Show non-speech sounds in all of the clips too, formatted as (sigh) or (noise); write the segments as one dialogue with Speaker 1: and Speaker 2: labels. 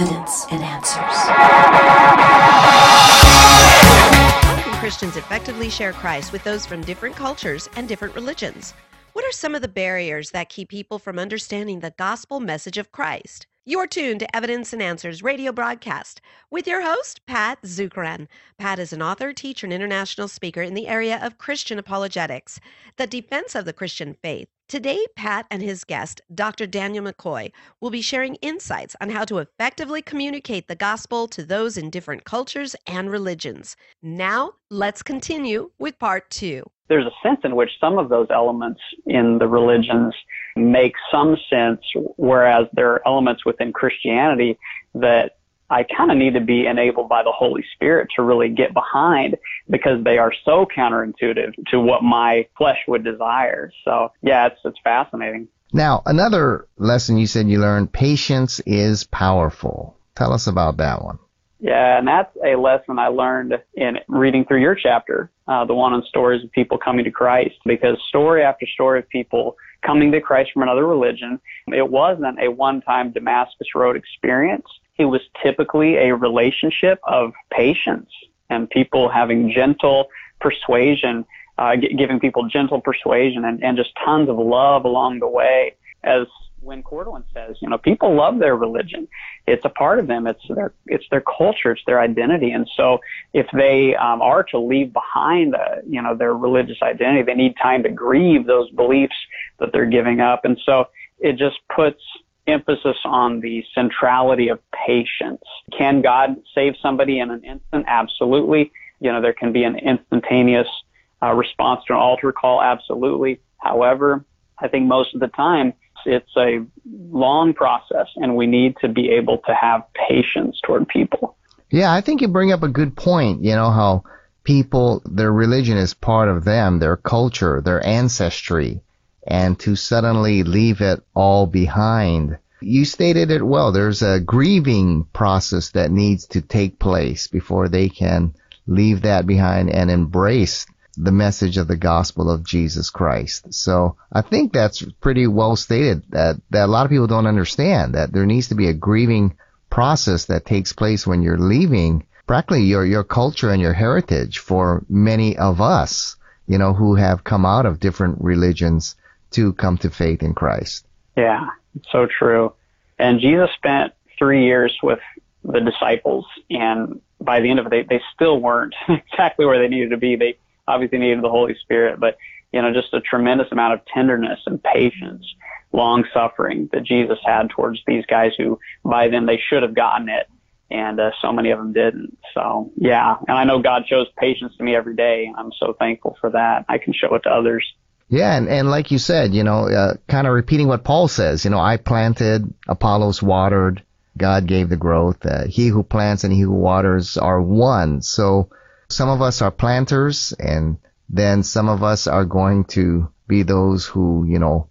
Speaker 1: evidence and answers.
Speaker 2: How can Christians effectively share Christ with those from different cultures and different religions? What are some of the barriers that keep people from understanding the gospel message of Christ? You're tuned to Evidence and Answers radio broadcast with your host, Pat Zukeran. Pat is an author, teacher, and international speaker in the area of Christian apologetics, the defense of the Christian faith. Today, Pat and his guest, Dr. Daniel McCoy, will be sharing insights on how to effectively communicate the gospel to those in different cultures and religions. Now, let's continue with part two
Speaker 3: there's a sense in which some of those elements in the religions make some sense, whereas there are elements within Christianity that I kind of need to be enabled by the Holy Spirit to really get behind because they are so counterintuitive to what my flesh would desire. So yeah, it's, it's fascinating.
Speaker 4: Now, another lesson you said you learned, patience is powerful. Tell us about that one.
Speaker 3: Yeah, and that's a lesson I learned in reading through your chapter, uh, the one on stories of people coming to Christ, because story after story of people coming to Christ from another religion, it wasn't a one-time Damascus Road experience. It was typically a relationship of patience and people having gentle persuasion, uh, giving people gentle persuasion and, and just tons of love along the way as Win Corduan says, you know, people love their religion. It's a part of them. It's their it's their culture. It's their identity. And so, if they um, are to leave behind, uh, you know, their religious identity, they need time to grieve those beliefs that they're giving up. And so, it just puts emphasis on the centrality of patience. Can God save somebody in an instant? Absolutely. You know, there can be an instantaneous uh, response to an altar call. Absolutely. However, I think most of the time it's a long process and we need to be able to have patience toward people.
Speaker 4: Yeah, I think you bring up a good point, you know, how people, their religion is part of them, their culture, their ancestry, and to suddenly leave it all behind. You stated it well. There's a grieving process that needs to take place before they can leave that behind and embrace the message of the gospel of Jesus Christ. So I think that's pretty well stated that, that a lot of people don't understand that there needs to be a grieving process that takes place when you're leaving practically your, your culture and your heritage for many of us, you know, who have come out of different religions to come to faith in Christ.
Speaker 3: Yeah, so true. And Jesus spent three years with the disciples and by the end of it, they, they still weren't (laughs) exactly where they needed to be. They, obviously needed the Holy Spirit, but you know, just a tremendous amount of tenderness and patience, long suffering that Jesus had towards these guys who by then they should have gotten it. And uh, so many of them didn't. So yeah, and I know God shows patience to me every day. I'm so thankful for that. I can show it to others.
Speaker 4: Yeah, and, and like you said, you know, uh, kind of repeating what Paul says, you know, I planted, Apollos watered, God gave the growth. Uh, he who plants and he who waters are one. So some of us are planters and then some of us are going to be those who, you know,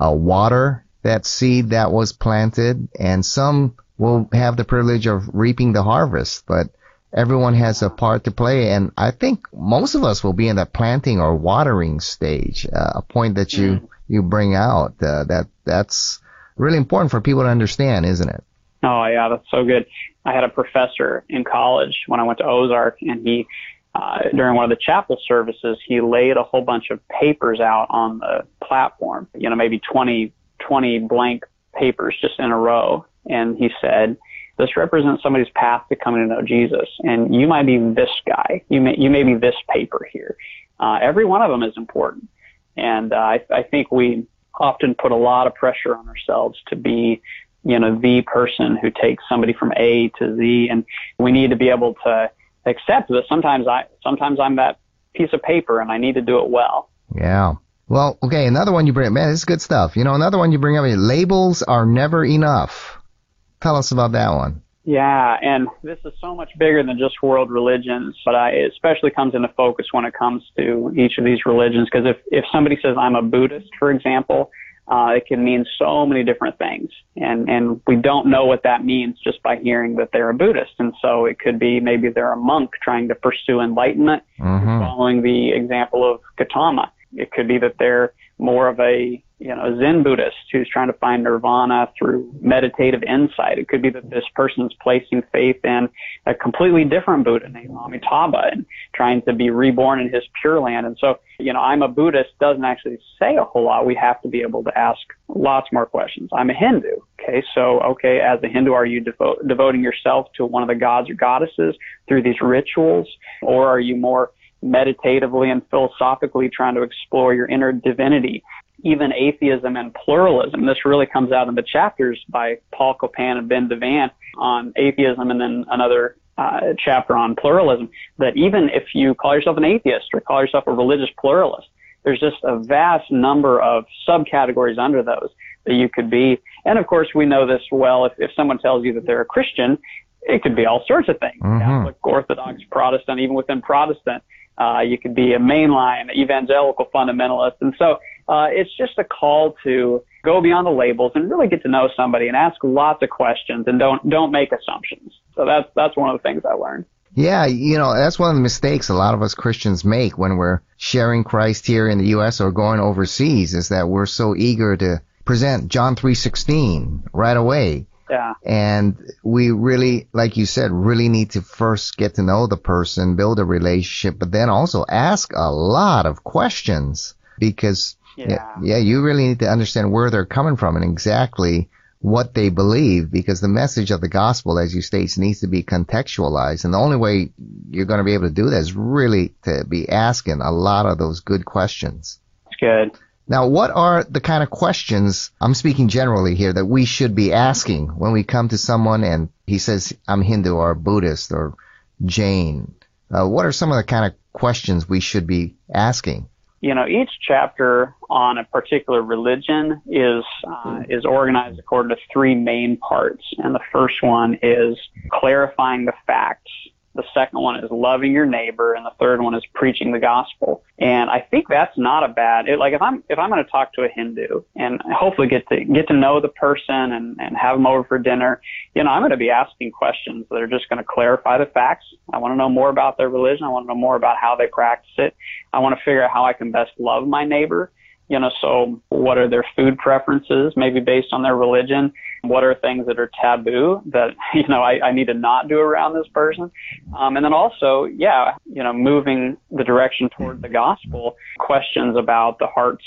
Speaker 4: uh, water that seed that was planted and some will have the privilege of reaping the harvest, but everyone has a part to play. And I think most of us will be in the planting or watering stage, uh, a point that you, mm. you bring out, uh, that, that's really important for people to understand, isn't it?
Speaker 3: Oh yeah, that's so good. I had a professor in college when I went to Ozark, and he, uh, during one of the chapel services, he laid a whole bunch of papers out on the platform. You know, maybe 20, 20 blank papers just in a row, and he said, "This represents somebody's path to coming to know Jesus, and you might be this guy. You may you may be this paper here. Uh, every one of them is important, and uh, I, I think we." often put a lot of pressure on ourselves to be you know, the person who takes somebody from A to Z. And we need to be able to accept that sometimes I, sometimes I'm that piece of paper and I need to do it well.
Speaker 4: Yeah. Well, okay, another one you bring, up, man, this is good stuff. You know, another one you bring up, labels are never enough. Tell us about that one.
Speaker 3: Yeah, and this is so much bigger than just world religions, but I, it especially comes into focus when it comes to each of these religions. Because if, if somebody says I'm a Buddhist, for example, uh, it can mean so many different things, and and we don't know what that means just by hearing that they're a Buddhist. And so it could be maybe they're a monk trying to pursue enlightenment, mm-hmm. following the example of Gautama. It could be that they're more of a you know, a Zen Buddhist who's trying to find nirvana through meditative insight. It could be that this person's placing faith in a completely different Buddha named Amitabha and trying to be reborn in his pure land. And so, you know, I'm a Buddhist doesn't actually say a whole lot. We have to be able to ask lots more questions. I'm a Hindu. Okay. So, okay, as a Hindu, are you devo- devoting yourself to one of the gods or goddesses through these rituals? Or are you more meditatively and philosophically trying to explore your inner divinity even atheism and pluralism. This really comes out in the chapters by Paul Copan and Ben Devan on atheism and then another uh, chapter on pluralism that even if you call yourself an atheist or call yourself a religious pluralist, there's just a vast number of subcategories under those that you could be. And of course, we know this well. If, if someone tells you that they're a Christian, it could be all sorts of things. Mm-hmm. Catholic, Orthodox, Protestant, even within Protestant. Uh, you could be a mainline evangelical fundamentalist. And so uh, it's just a call to go beyond the labels and really get to know somebody and ask lots of questions and don't don't make assumptions. So that's that's one of the things I learned.
Speaker 4: Yeah, you know, that's one of the mistakes a lot of us Christians make when we're sharing Christ here in the US or going overseas is that we're so eager to present John 3:16 right away.
Speaker 3: Yeah.
Speaker 4: And we really, like you said, really need to first get to know the person, build a relationship, but then also ask a lot of questions because
Speaker 3: yeah.
Speaker 4: yeah, you really need to understand where they're coming from and exactly what they believe because the message of the gospel, as you state, needs to be contextualized. And the only way you're going to be able to do that is really to be asking a lot of those good questions.
Speaker 3: That's good.
Speaker 4: Now, what are the kind of questions, I'm speaking generally here, that we should be asking when we come to someone and he says, I'm Hindu or Buddhist or Jain? Uh, what are some of the kind of questions we should be asking?
Speaker 3: You know, each chapter on a particular religion is uh, is organized according to three main parts, and the first one is clarifying the facts the second one is loving your neighbor, and the third one is preaching the gospel. And I think that's not a bad. It, like if I'm if I'm going to talk to a Hindu and hopefully get to get to know the person and and have them over for dinner, you know, I'm going to be asking questions that are just going to clarify the facts. I want to know more about their religion. I want to know more about how they practice it. I want to figure out how I can best love my neighbor. You know, so what are their food preferences, maybe based on their religion? What are things that are taboo that, (laughs) you know, I, I need to not do around this person? Um, and then also, yeah, you know, moving the direction toward the gospel, questions about the heart's,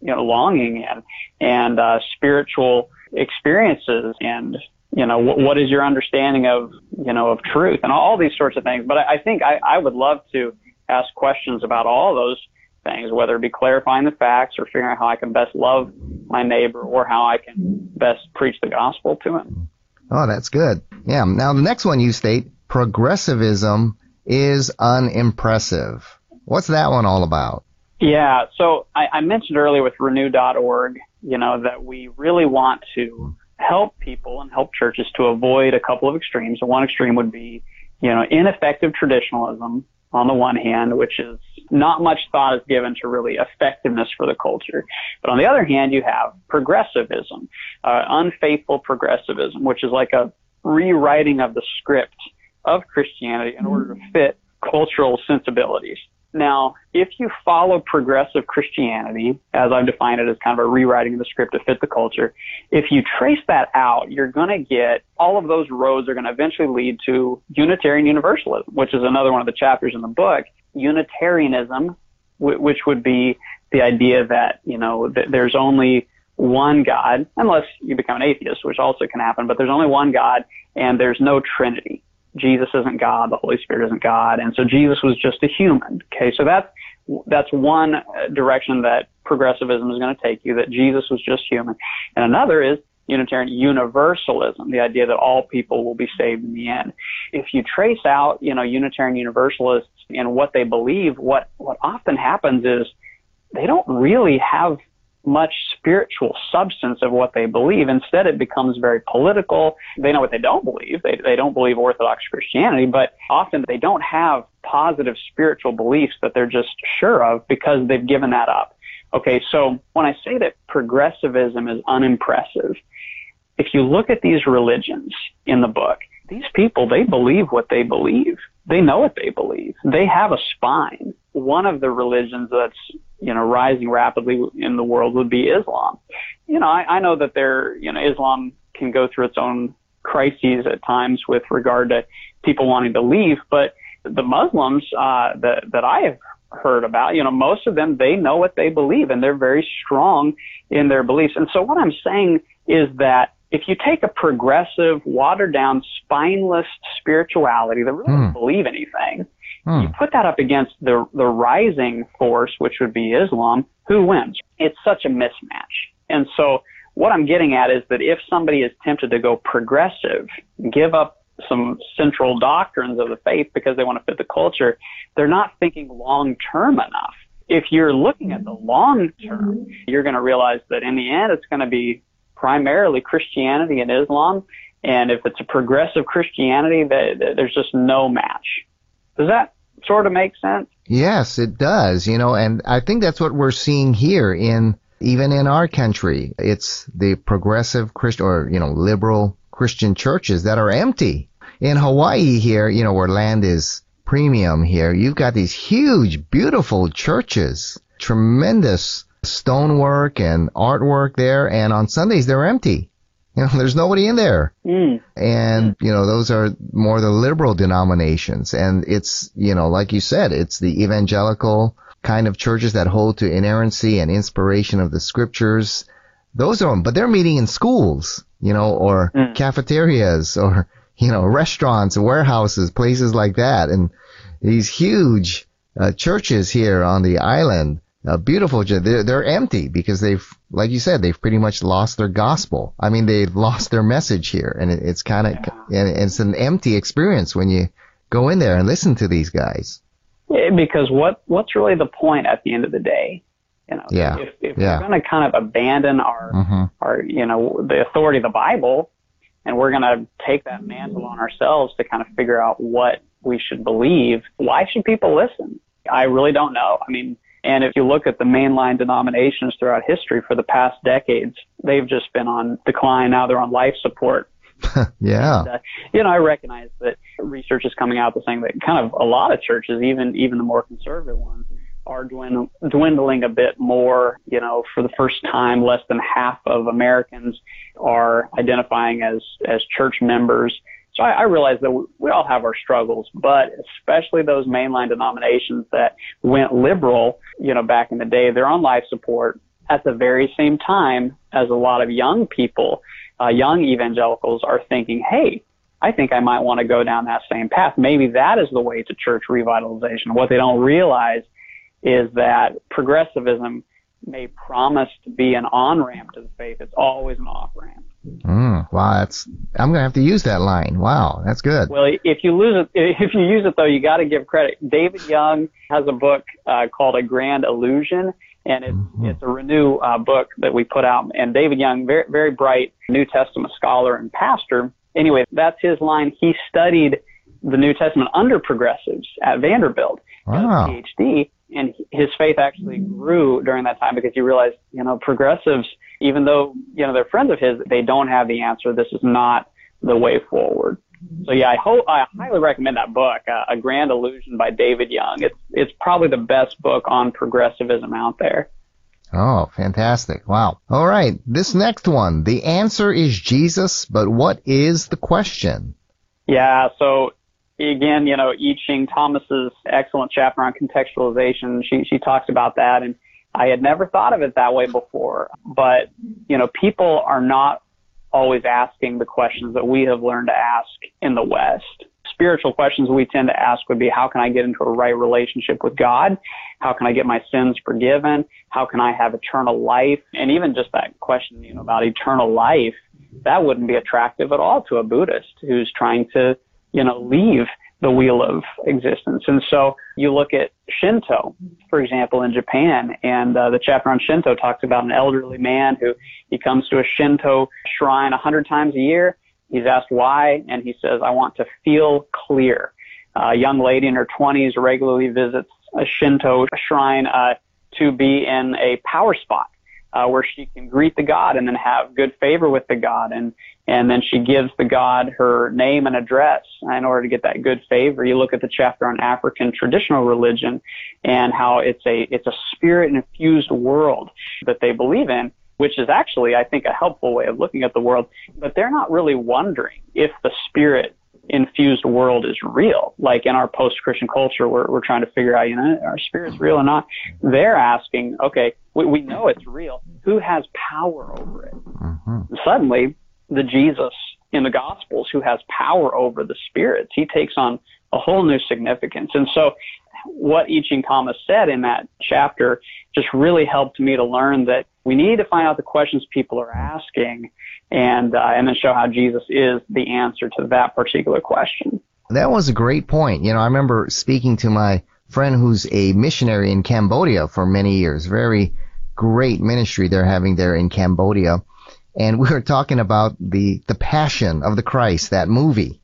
Speaker 3: you know, longing and, and, uh, spiritual experiences and, you know, what, what is your understanding of, you know, of truth and all these sorts of things. But I, I think I, I would love to ask questions about all those things, whether it be clarifying the facts or figuring out how I can best love my neighbor or how I can best preach the gospel to him.
Speaker 4: Oh, that's good. Yeah. Now the next one you state, progressivism is unimpressive. What's that one all about?
Speaker 3: Yeah. So I, I mentioned earlier with renew.org, you know, that we really want to help people and help churches to avoid a couple of extremes. So one extreme would be, you know, ineffective traditionalism on the one hand, which is not much thought is given to really effectiveness for the culture. But on the other hand, you have progressivism, uh, unfaithful progressivism, which is like a rewriting of the script of Christianity in order to fit cultural sensibilities. Now, if you follow progressive Christianity, as I've defined it as kind of a rewriting of the script to fit the culture, if you trace that out, you're going to get all of those roads are going to eventually lead to Unitarian Universalism, which is another one of the chapters in the book. Unitarianism, which would be the idea that, you know, there's only one God, unless you become an atheist, which also can happen, but there's only one God and there's no Trinity. Jesus isn't God, the Holy Spirit isn't God, and so Jesus was just a human. Okay, so that's that's one uh, direction that progressivism is going to take you, that Jesus was just human. And another is Unitarian Universalism, the idea that all people will be saved in the end. If you trace out, you know, Unitarian Universalists and what they believe, what, what often happens is they don't really have much spiritual substance of what they believe. Instead, it becomes very political. They know what they don't believe. They, they don't believe Orthodox Christianity, but often they don't have positive spiritual beliefs that they're just sure of because they've given that up. Okay, so when I say that progressivism is unimpressive, if you look at these religions in the book, these people, they believe what they believe. they know what they believe. They have a spine. One of the religions that's, you know, rising rapidly in the world would be Islam. You know, I, I know that there, you know, Islam can go through its own crises at times with regard to people wanting to leave, but the Muslims uh, that that I have heard about, you know, most of them they know what they believe and they're very strong in their beliefs. And so what I'm saying is that if you take a progressive, watered down, spineless spirituality that really doesn't hmm. believe anything, hmm. you put that up against the the rising force, which would be Islam, who wins? It's such a mismatch. And so what I'm getting at is that if somebody is tempted to go progressive, give up some central doctrines of the faith because they want to fit the culture, they're not thinking long term enough. If you're looking at the long term, you're going to realize that in the end, it's going to be primarily Christianity and Islam. And if it's a progressive Christianity, there's just no match. Does that sort of make sense?
Speaker 4: Yes, it does. You know, and I think that's what we're seeing here in even in our country. It's the progressive Christian or, you know, liberal Christian churches that are empty. In Hawaii here, you know, where land is premium here, you've got these huge, beautiful churches, tremendous stonework and artwork there, and on Sundays they're empty. You know, (laughs) there's nobody in there. Mm. And, you know, those are more the liberal denominations. And it's, you know, like you said, it's the evangelical kind of churches that hold to inerrancy and inspiration of the scriptures. Those are them, but they're meeting in schools you know, or mm. cafeterias (laughs) or, you know, restaurants, warehouses, places like that. And these huge uh, churches here on the island, uh, beautiful, they're, they're empty because they've, like you said, they've pretty much lost their gospel. I mean, they've lost their message here and it, it's kind of, yeah. and it's an empty experience when you go in there and listen to these guys.
Speaker 3: Yeah, because what, what's really the point at the end of the day? You know,
Speaker 4: yeah.
Speaker 3: if, if
Speaker 4: yeah.
Speaker 3: we're going to kind of abandon our, mm-hmm. our, you know, the authority of the Bible, and we're going to take that mantle on ourselves to kind of figure out what we should believe, why should people listen? I really don't know. I mean, and if you look at the mainline denominations throughout history for the past decades, they've just been on decline. Now they're on life support. (laughs)
Speaker 4: yeah.
Speaker 3: And, uh, you know, I recognize that research is coming out that's saying that kind of a lot of churches, even even the more conservative ones, are dwindling a bit more. You know, for the first time, less than half of Americans are identifying as as church members. So I, I realize that we, all have our struggles, but especially those mainline denominations that went liberal, you know, back in the day, they're on life support at the very same time as a lot of young people, uh, young evangelicals are thinking, hey, I think I might want to go down that same path. Maybe that is the way to church revitalization. What they don't realize is that progressivism may promise to be an on ramp to the faith. It's always an off ramp.
Speaker 4: Mm, wow, that's I'm gonna have to use that line. Wow, that's good.
Speaker 3: Well, if you lose it, (laughs) if you use it though, you got to give credit. David Young has a book uh, called A Grand Illusion, and it's mm-hmm. it's a renew uh, book that we put out. And David Young, very very bright New Testament scholar and pastor. Anyway, that's his line. He studied the New Testament under progressives at Vanderbilt,
Speaker 4: wow.
Speaker 3: PhD, and his faith actually grew during that time because he realized, you know, progressives, even though, you know, they're friends of his, they don't have the answer. This is not the way forward. So yeah, I hope I highly recommend that book, uh, A Grand Illusion by David Young. It's it's probably the best book on progressivism out there.
Speaker 4: Oh, fantastic. Wow. All right. This next one. The answer is Jesus, but what is the question?
Speaker 3: Yeah, so again, you know, I Ching Thomas's excellent chapter on contextualization, she, she talks about that. And I had never thought of it that way before. But, you know, people are not always asking the questions that we have learned to ask in the West. Spiritual questions we tend to ask would be, how can I get into a right relationship with God? How can I get my sins forgiven? How can I have eternal life? And even just that question, you know, about eternal life, that wouldn't be attractive at all to a Buddhist who's trying to you know, leave the wheel of existence. And so you look at Shinto, for example, in Japan, and uh, the chapter on Shinto talks about an elderly man who he comes to a Shinto shrine a hundred times a year. He's asked why, and he says, "I want to feel clear." Uh, a young lady in her 20s regularly visits a Shinto shrine uh, to be in a power spot uh, where she can greet the god and then have good favor with the god. And and then she gives the god her name and address in order to get that good favor. You look at the chapter on african traditional religion and how it's a it's a spirit infused world that they believe in which is actually i think a helpful way of looking at the world. But they're not really wondering if the spirit infused world is real. Like in our post-Christian culture, we're, we're trying to figure out, you know, our spirit's real or not. They're asking, okay, we, we know it's real. Who has power over it? Mm-hmm. Suddenly, the Jesus in the Gospels who has power over the spirits, he takes on a whole new significance. And so what I Ching Thomas said in that chapter just really helped me to learn that we need to find out the questions people are asking and uh, and then show how Jesus is the answer to that particular question.
Speaker 4: That was a great point. You know, I remember speaking to my friend who's a missionary in Cambodia for many years. Very great ministry they're having there in Cambodia. And we were talking about the the Passion of the Christ, that movie,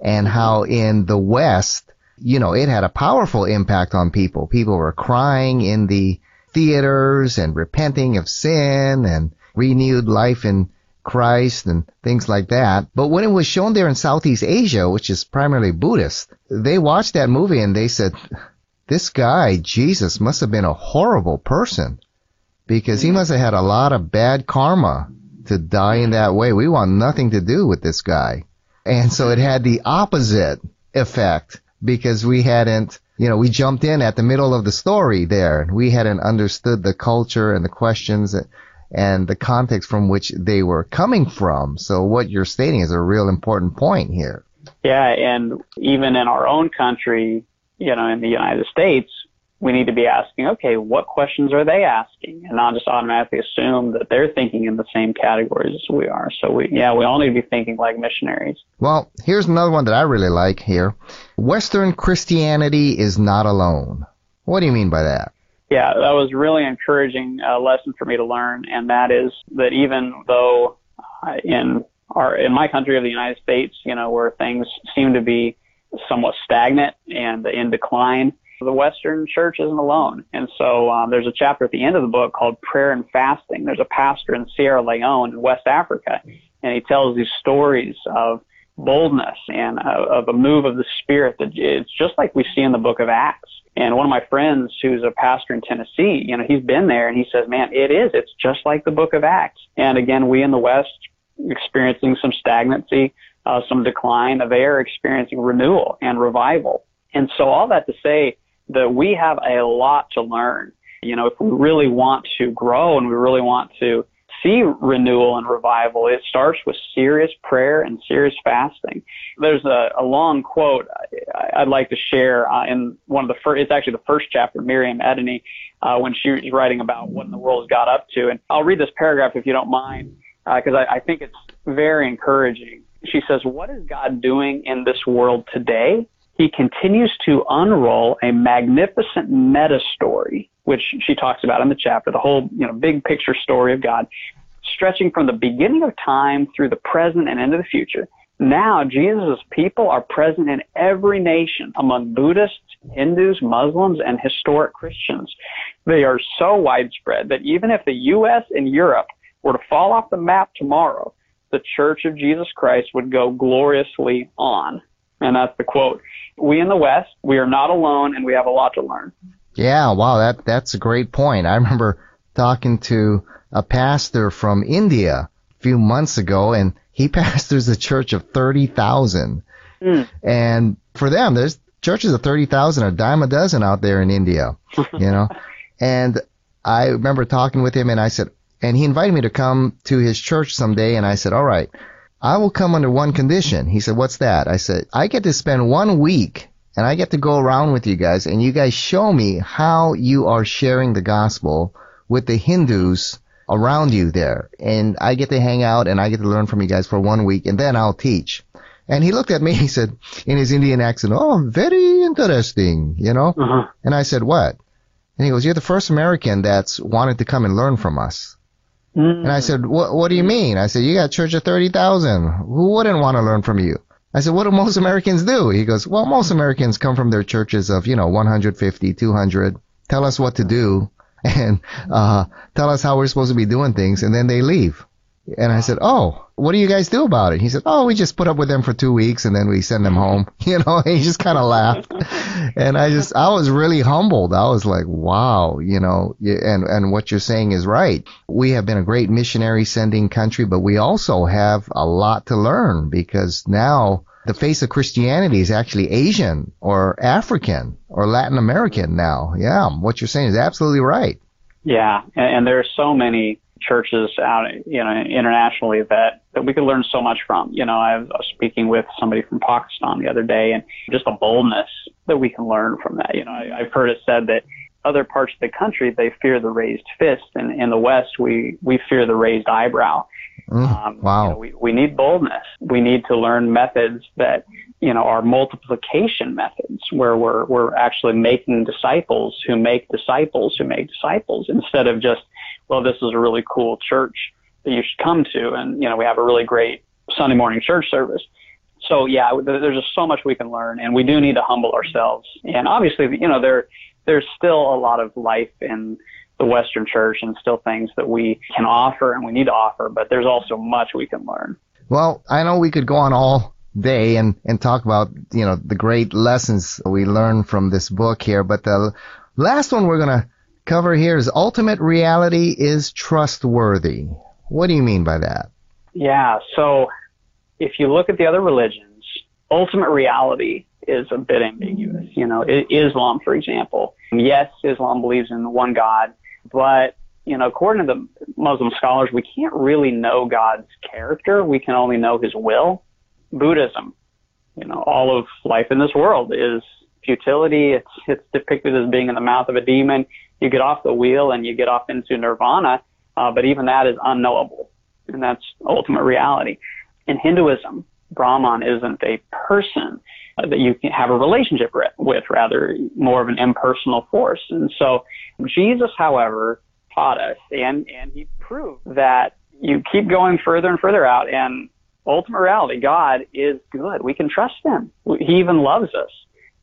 Speaker 4: and how in the West, you know, it had a powerful impact on people. People were crying in the theaters and repenting of sin and renewed life in Christ and things like that. But when it was shown there in Southeast Asia, which is primarily Buddhist, they watched that movie and they said, this guy, Jesus, must have been a horrible person because he must have had a lot of bad karma to die in that way. We want nothing to do with this guy. And so it had the opposite effect because we hadn't, you know, we jumped in at the middle of the story there. And we hadn't understood the culture and the questions that, and the context from which they were coming from. So what you're stating is a real important point here.
Speaker 3: Yeah, and even in our own country, you know, in the United States, we need to be asking, okay, what questions are they asking? And not just automatically assume that they're thinking in the same categories as we are. So we, yeah, we all need to be thinking like missionaries.
Speaker 4: Well, here's another one that I really like here. Western Christianity is not alone. What do you mean by that?
Speaker 3: Yeah, that was really encouraging uh, lesson for me to learn, and that is that even though uh, in our in my country of the United States, you know, where things seem to be somewhat stagnant and in decline, the Western Church isn't alone. And so um, there's a chapter at the end of the book called Prayer and Fasting. There's a pastor in Sierra Leone in West Africa, and he tells these stories of boldness and of a move of the Spirit that it's just like we see in the book of Acts and one of my friends who's a pastor in Tennessee, you know, he's been there and he says, man, it is. It's just like the book of Acts. And again, we in the West experiencing some stagnancy, uh, some decline. They are experiencing renewal and revival. And so all that to say that we have a lot to learn. You know, if we really want to grow and we really want to see renewal and revival, it starts with serious prayer and serious fasting. There's a, a long quote I, would like to share uh, in one of the first, it's actually the first chapter, Miriam Adeney, uh, when she was writing about what in the world has got up to. And I'll read this paragraph if you don't mind, because uh, I, I think it's very encouraging. She says, What is God doing in this world today? He continues to unroll a magnificent meta story which she talks about in the chapter, the whole, you know, big picture story of God, stretching from the beginning of time through the present and into the future. Now, Jesus' people are present in every nation among Buddhists, Hindus, Muslims, and historic Christians. They are so widespread that even if the U.S. and Europe were to fall off the map tomorrow, the Church of Jesus Christ would go gloriously on. And that's the quote. We in the West, we are not alone and we have a lot to learn.
Speaker 4: Yeah, wow, that that's a great point. I remember talking to a pastor from India a few months ago, and he (laughs) pastors a church of thirty thousand. Mm. And for them, there's churches of thirty thousand, a dime a dozen out there in India, (laughs) you know. and I remember talking with him, and I said, and he invited me to come to his church someday, and I said, all right, I will come under one condition. He said, what's that? I said, I get to spend one week and I get to go around with you guys and you guys show me how you are sharing the gospel with the Hindus around you there. And I get to hang out and I get to learn from you guys for one week and then I'll teach. And he looked at me, (laughs) he said, in his Indian accent, oh, very interesting, you know? Uh-huh. And I said, what? And he goes, you're the first American that's wanted to come and learn from us. Mm. And I said, what, what do you mean? I said, you got church of 30,000. Who wouldn't want to learn from you? I said, what do most Americans do? He goes, well, most Americans come from their churches of, you know, 150, 200, tell us what to do. and uh, tell us how we're supposed to be doing things, and then they leave. And I said, "Oh, what do you guys do about it?" He said, "Oh, we just put up with them for two weeks and then we send them home." (laughs) You know, he just kind of laughed, and I just I was really humbled. I was like, "Wow," you know, and and what you're saying is right. We have been a great missionary sending country, but we also have a lot to learn because now the face of Christianity is actually Asian or African or Latin American now. Yeah, what you're saying is absolutely right.
Speaker 3: Yeah, and, and there are so many churches out, you know, internationally that, that we could learn so much from. You know, I was speaking with somebody from Pakistan the other day and just the boldness that we can learn from that. You know, I, I've heard it said that other parts of the country, they fear the raised fist. And in the West, we, we fear the raised eyebrow.
Speaker 4: Mm, um, wow.
Speaker 3: You know, we, we need boldness. We need to learn methods that, you know, are multiplication methods where we're, we're actually making disciples who make disciples who make disciples instead of just well, this is a really cool church that you should come to. And, you know, we have a really great Sunday morning church service. So yeah, there's just so much we can learn and we do need to humble ourselves. And obviously, you know, there, there's still a lot of life in the Western church and still things that we can offer and we need to offer, but there's also much we can learn.
Speaker 4: Well, I know we could go on all day and, and talk about, you know, the great lessons we learn from this book here, but the last one we're going to cover here is ultimate reality is trustworthy. What do you mean by that?
Speaker 3: Yeah, so if you look at the other religions, ultimate reality is a bit ambiguous. You know, Islam, for example. Yes, Islam believes in one God, but you know, according to the Muslim scholars, we can't really know God's character. We can only know His will. Buddhism, you know, all of life in this world is futility. It's it's depicted as being in the mouth of a demon you get off the wheel and you get off into nirvana, uh, but even that is unknowable, and that's ultimate reality. In Hinduism, Brahman isn't a person that you can have a relationship with, rather more of an impersonal force. And so Jesus, however, taught us, and and he proved that you keep going further and further out, and ultimate reality, God is good. We can trust Him. He even loves us.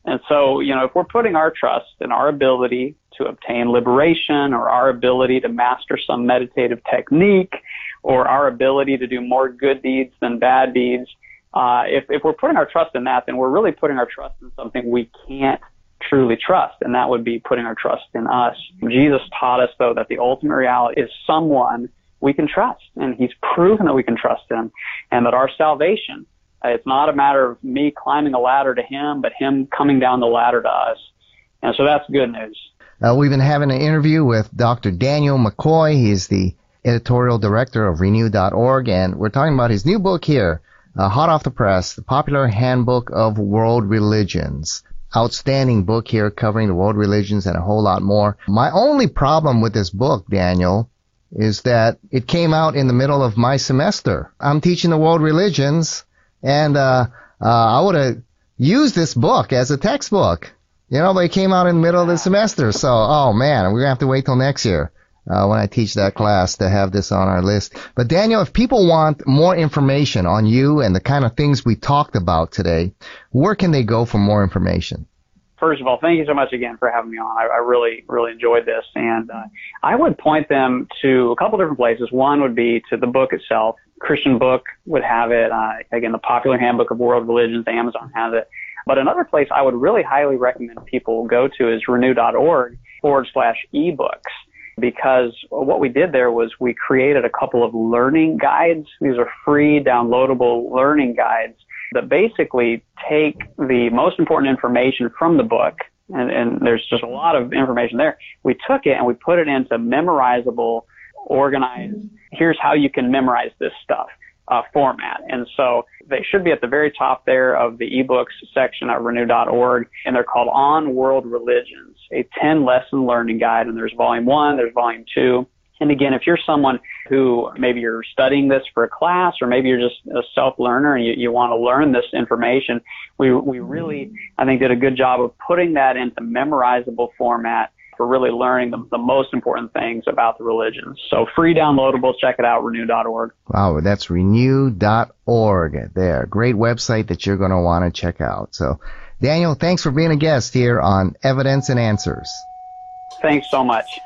Speaker 3: And so, you know, if we're putting our trust in our ability to obtain liberation or our ability to master some meditative technique or our ability to do more good deeds than bad deeds, uh, if, if we're putting our trust in that, then we're really putting our trust in something we can't truly trust, and that would be putting our trust in us. Jesus taught us, though, that the ultimate reality is someone we can trust, and he's proven that we can trust him, and that our salvation it's not a matter of me climbing a ladder to him, but him coming down the ladder to us. And so that's good news.
Speaker 4: Uh, we've been having an interview with Dr. Daniel McCoy. He's the editorial director of Renew.org, and we're talking about his new book here, uh, hot off the press, The Popular Handbook of World Religions. Outstanding book here covering the world religions and a whole lot more. My only problem with this book, Daniel, is that it came out in the middle of my semester. I'm teaching the world religions and uh, uh, I would have used this book as a textbook. You know, they came out in the middle of the semester, so oh man, we're gonna have to wait till next year uh, when I teach that class to have this on our list. But Daniel, if people want more information on you and the kind of things we talked about today, where can they go for more information?
Speaker 3: First of all, thank you so much again for having me on. I, I really, really enjoyed this, and uh, I would point them to a couple different places. One would be to the book itself, Christian book would have it. Uh, again, the Popular Handbook of World Religions, Amazon has it. But another place I would really highly recommend people go to is renew.org forward slash ebooks because what we did there was we created a couple of learning guides. These are free downloadable learning guides that basically take the most important information from the book and, and there's just a lot of information there. We took it and we put it into memorizable organized, here's how you can memorize this stuff uh, format. And so they should be at the very top there of the ebooks section at renew.org, and they're called On World Religions, a 10 lesson learning guide. And there's volume one, there's volume two. And again, if you're someone who maybe you're studying this for a class or maybe you're just a self learner and you, you want to learn this information, we, we really, I think, did a good job of putting that into memorizable format for really learning the, the most important things about the religions. So free downloadables, check it out, renew.org.
Speaker 4: Wow, that's renew.org there. Great website that you're going to want to check out. So Daniel, thanks for being a guest here on Evidence and Answers.
Speaker 3: Thanks so much.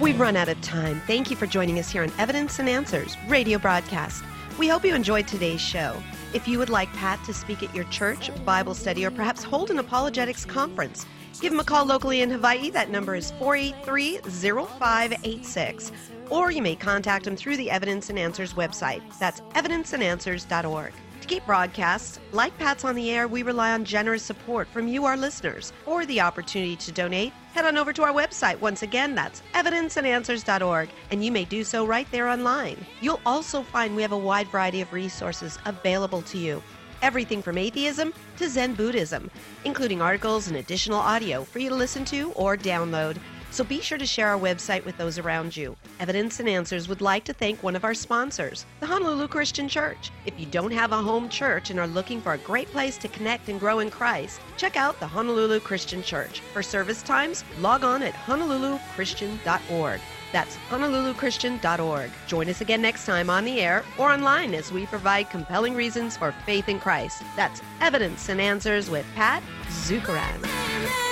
Speaker 2: We've run out of time. Thank you for joining us here on Evidence and Answers radio broadcast. We hope you enjoyed today's show. If you would like Pat to speak at your church, Bible study, or perhaps hold an apologetics conference, give him a call locally in Hawaii. That number is 483 0586. Or you may contact him through the Evidence and Answers website. That's evidenceandanswers.org. To keep broadcasts like Pat's on the air, we rely on generous support from you, our listeners. or the opportunity to donate, head on over to our website. Once again, that's evidenceandanswers.org, and you may do so right there online. You'll also find we have a wide variety of resources available to you. Everything from atheism to Zen Buddhism, including articles and additional audio for you to listen to or download. So be sure to share our website with those around you. Evidence and Answers would like to thank one of our sponsors, the Honolulu Christian Church. If you don't have a home church and are looking for a great place to connect and grow in Christ, check out the Honolulu Christian Church. For service times, log on at honoluluchristian.org. That's honoluluchristian.org. Join us again next time on the air or online as we provide compelling reasons for faith in Christ. That's Evidence and Answers with Pat Zukeran.